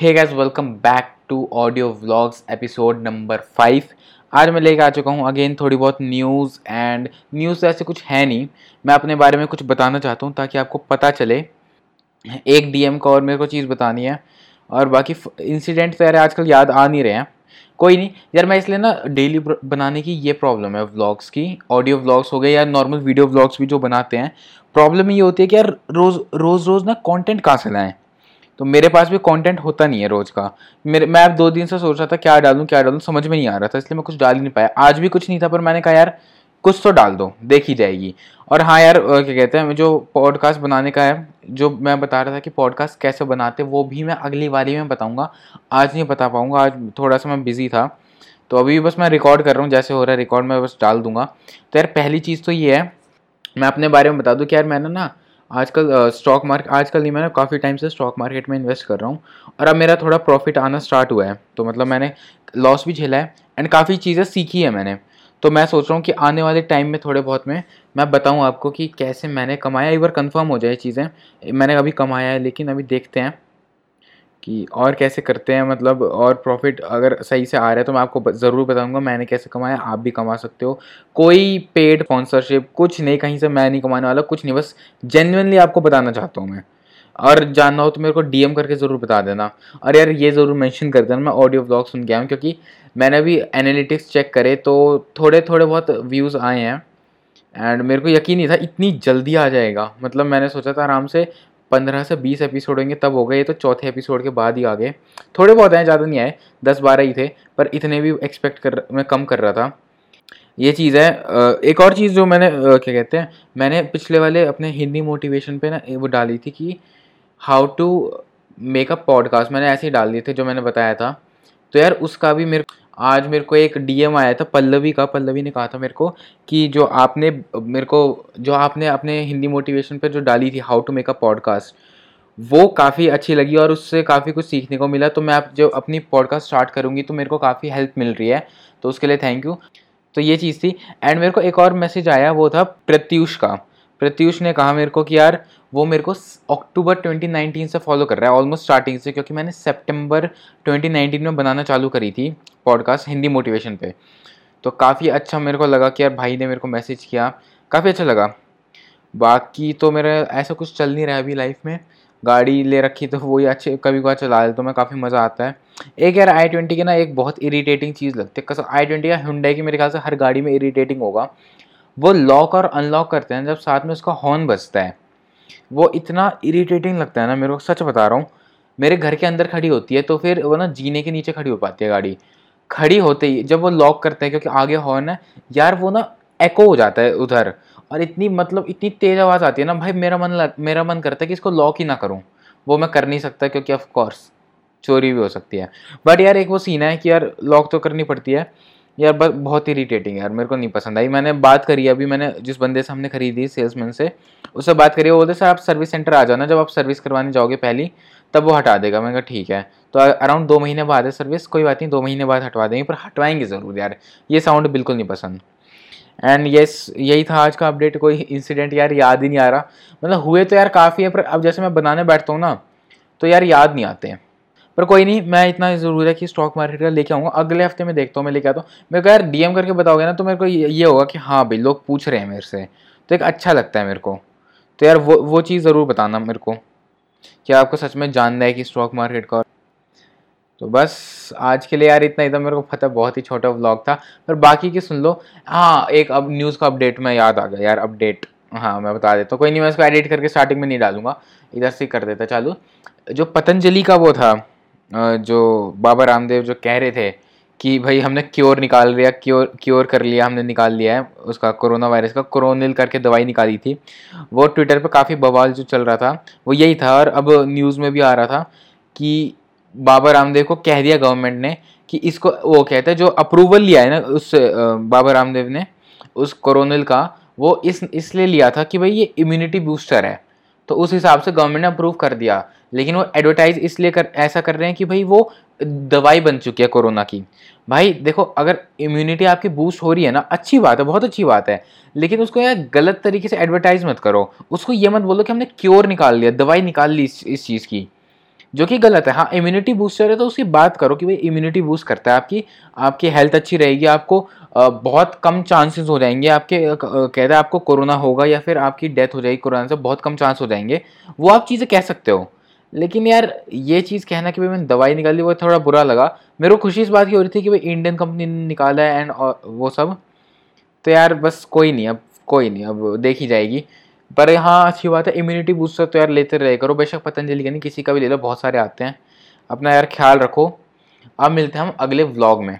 Hey guys welcome back to audio vlogs episode number five आज मैं लेकर आ चुका हूँ अगेन थोड़ी बहुत न्यूज़ एंड न्यूज़ ऐसे कुछ है नहीं। मैं अपने बारे में कुछ बताना चाहता हूँ ताकि आपको पता चले। एक डीएम का और मेरे को चीज़ बतानी है और बाकी इंसिडेंट तो यार आजकल याद आ नहीं रहे हैं। कोई नहीं, यार मैं इसलिए ना डेली बनाने की ये प्रॉब्लम है व्लॉग्स की। ऑडियो व्लॉग्स हो गए या नॉर्मल वीडियो व्लॉग्स भी जो बनाते हैं। प्रॉब्लम ये होती है कि यार रोज़ रोज़ रोज़ ना कंटेंट कहाँ से लाएँ? तो मेरे पास भी कंटेंट होता नहीं है रोज़ का। मेरे, मैं अब दो दिन से सोच रहा था क्या डालूँ क्या डालूँ, समझ में नहीं आ रहा था, इसलिए मैं कुछ डाल ही नहीं पाया। आज भी कुछ नहीं था, पर मैंने कहा, यार, कुछ तो डाल दो, देखी जाएगी। और हाँ यार क्या कहते हैं, जो पॉडकास्ट बनाने का है, जो मैं बता रहा था कि पॉडकास्ट कैसे बनाते वो भी मैं अगली बारी में बताऊँगा। आज नहीं बता पाऊँगा, आज थोड़ा सा मैं बिज़ी था। तो अभी भी बस मैं रिकॉर्ड कर रहा हूँ, जैसे हो रहा है रिकॉर्ड मैं बस डाल दूँगा। तो यार, पहली चीज़ तो ये है, मैं अपने बारे में बता दूँ कि यार, मैंने ना आजकल स्टॉक मार्केट आजकल नहीं, मैंने काफ़ी टाइम से स्टॉक मार्केट में इन्वेस्ट कर रहा हूँ। और अब मेरा थोड़ा प्रॉफिट आना स्टार्ट हुआ है। तो मतलब मैंने लॉस भी झेला है एंड काफ़ी चीज़ें सीखी है मैंने। तो मैं सोच रहा हूँ कि आने वाले टाइम में थोड़े बहुत में मैं बताऊँ आपको कि कैसे मैंने कमाया। एक बार कंफर्म हो जाए चीज़ें। मैंने अभी कमाया है, लेकिन अभी देखते हैं। कि और कैसे करते हैं मतलब और प्रॉफिट अगर सही से आ रहा है तो मैं आपको ज़रूर बताऊँगा मैंने कैसे कमाया, आप भी कमा सकते हो। कोई पेड स्पॉन्सरशिप कुछ नहीं, कहीं से मैं नहीं कमाने वाला, कुछ नहीं, बस जेनविनली आपको बताना चाहता हूँ मैं। और जानना हो तो मेरे को डीएम करके ज़रूर बता देना। और यार ये ज़रूर मेंशन कर देना, मैं ऑडियो ब्लॉग सुन गया हूँ, क्योंकि मैंने अभी एनालिटिक्स चेक करे तो थोड़े थोड़े बहुत व्यूज़ आए हैं। एंड मेरे को यकीन नहीं था, इतनी जल्दी आ जाएगा। मतलब मैंने सोचा था आराम से पंद्रह से बीस एपिसोड होंगे, तब हो गए ये तो चौथे एपिसोड के बाद ही आ गए। थोड़े बहुत आए ज़्यादा नहीं आए, दस बारह ही थे, पर इतने भी एक्सपेक्ट कर, मैं कम कर रहा था। ये चीज़ है एक और चीज़ जो मैंने क्या कहते हैं, मैंने पिछले वाले अपने हिंदी मोटिवेशन पे ना वो डाली थी कि हाउ टू मेकअप पॉडकास्ट मैंने ऐसे ही डाल दिए थे जो मैंने बताया था। तो यार उसका भी मेरे आज मेरे को एक डीएम आया था, पल्लवी का, पल्लवी ने कहा था मेरे को कि जो आपने, मेरे को, जो आपने अपने हिंदी मोटिवेशन पर जो डाली थी how to make a podcast वो काफ़ी अच्छी लगी और उससे काफ़ी कुछ सीखने को मिला। तो मैं आप जो अपनी पॉडकास्ट स्टार्ट करूँगी तो मेरे को काफ़ी हेल्प मिल रही है। तो उसके लिए थैंक यू तो ये चीज़ थी। एंड मेरे को एक और मैसेज आया, वो था प्रत्यूष का। प्रत्युष ने कहा मेरे को कि यार, वो मेरे को अक्टूबर 2019 से फॉलो कर रहा है ऑलमोस्ट स्टार्टिंग से, क्योंकि मैंने सितंबर 2019 में बनाना चालू करी थी पॉडकास्ट हिंदी मोटिवेशन पे। तो काफ़ी अच्छा मेरे को लगा कि यार भाई ने मेरे को मैसेज किया, काफ़ी अच्छा लगा। बाकी तो मेरा ऐसा कुछ चल नहीं रहा अभी लाइफ में, गाड़ी ले रखी तो वही अच्छे कभी कभार चला ले तो मैं काफ़ी मज़ा आता है। एक यार आई ट्वेंटी की ना एक बहुत इरीटेटिंग चीज़ लगती है, कसम आई ट्वेंटी या हुंडई की मेरे ख्याल से हर गाड़ी में इरीटेटिंग होगा। वो लॉक और अनलॉक करते हैं जब साथ में उसका हॉर्न बजता है। वो इतना इरीटेटिंग लगता है ना मेरे को सच बता रहा हूँ। मेरे घर के अंदर खड़ी होती है तो फिर वो ना जीने के नीचे खड़ी हो पाती है गाड़ी। खड़ी होते ही जब वो लॉक करते हैं क्योंकि आगे हॉर्न है यार वो ना एको हो जाता है उधर। और इतनी मतलब इतनी तेज आवाज़ आती है ना भाई मेरा मन लग, मेरा मन करता है कि इसको लॉक ही ना करूँ। वो मैं कर नहीं सकता क्योंकि ऑफ़ कोर्स चोरी भी हो सकती है। बट यार एक वो सीन है कि यार लॉक तो करनी पड़ती है। यार बहुत इरीटेटिंग है यार, मेरे को नहीं पसंद आई। मैंने बात करी अभी, मैंने जिस बंदे से हमने खरीदी सेल्समैन से, उससे बात करी, वो बोलते, सर, आप सर्विस सेंटर आ जाना जब आप सर्विस करवाने जाओगे पहली, तब वो हटा देगा। मैंने कहा, ठीक है। तो अराउंड दो महीने बाद है सर्विस कोई बात नहीं, दो महीने बाद हटवा देंगे, पर हटवाएँगे ज़रूर यार। ये साउंड बिल्कुल नहीं पसंद। एंड यस यही था आज का अपडेट कोई इंसिडेंट यार याद ही नहीं आ रहा। मतलब हुए तो यार काफ़ी है, पर अब जैसे मैं बनाने बैठता हूँ ना तो यार याद नहीं आते हैं। पर कोई नहीं, मैं इतना ज़रूर है कि स्टॉक मार्केट का लेके आऊँगा। अगले हफ़्ते में देखता हूँ, मैं लेके आता हूँ। मेरे को यार डीएम करके बताओगे ना तो मेरे को ये होगा कि हाँ भाई, लोग पूछ रहे हैं मेरे से। तो एक अच्छा लगता है मेरे को। तो यार वो वो चीज़ ज़रूर बताना मेरे को क्या आपको सच में जानना है कि स्टॉक मार्केट का तो बस, आज के लिए यार इतना एकदम मेरे को पता बहुत ही छोटा व्लॉग था, पर बाकी की सुन लो। हाँ एक अब न्यूज़ का अपडेट में याद आ गया यार अपडेट हाँ मैं बता देता हूँ। कोई नहीं, मैं इसको एडिट करके स्टार्टिंग में नहीं डालूँगा। इधर से कर देता चालू। जो पतंजलि का वो था जो बाबा रामदेव जो कह रहे थे कि भाई हमने क्योर निकाल लिया क्योर क्योर कर लिया, हमने निकाल लिया है उसका कोरोना वायरस का। कोरोनिल करके दवाई निकाली थी। वो ट्विटर पर काफ़ी बवाल जो चल रहा था, वो यही था और अब न्यूज़ में भी आ रहा था कि बाबा रामदेव को कह दिया गवर्नमेंट ने कि इसको वो कहते हैं जो अप्रूवल लिया है ना उस बाबा रामदेव ने उस कोरोनिल का, वो इस, इसलिए लिया था कि भाई ये इम्यूनिटी बूस्टर है। तो उस हिसाब से गवर्नमेंट ने अप्रूव कर दिया। लेकिन वो एडवर्टाइज इसलिए कर ऐसा कर रहे हैं कि भाई वो दवाई बन चुकी है कोरोना की। भाई देखो अगर इम्यूनिटी आपकी बूस्ट हो रही है ना अच्छी बात है बहुत अच्छी बात है। लेकिन उसको यार गलत तरीके से एडवर्टाइज मत करो। उसको ये मत बोलो कि हमने क्योर निकाल लिया दवाई निकाल ली इस, इस चीज़ की। जो कि गलत है। हाँ इम्यूनिटी बूस्टर है तो उसकी बात करो कि भाई इम्यूनिटी बूस्ट करता है आपकी। आपकी हेल्थ अच्छी रहेगी, आपको बहुत कम चांसेस हो जाएँगे। आपके कहते हैं आपको कोरोना होगा या फिर आपकी डेथ हो जाएगी कोरोना से, बहुत कम चांस हो जाएँगे। वो आप चीज़ें कह सकते हो। लेकिन यार, ये चीज़ कहना कि भाई मैंने दवाई निकाली वो थोड़ा बुरा लगा। मेरे को खुशी इस बात की हो रही थी कि भाई इंडियन कंपनी ने निकाला है एंड वो सब। तो यार बस कोई नहीं, अब कोई नहीं, अब देखी जाएगी। पर हाँ अच्छी बात है इम्यूनिटी बूस्टर तो यार लेते रहे करो। बेशक पतंजलि का नहीं किसी का भी ले लो, बहुत सारे आते हैं। अपना यार ख्याल रखो। अब मिलते हैं हम अगले व्लॉग में।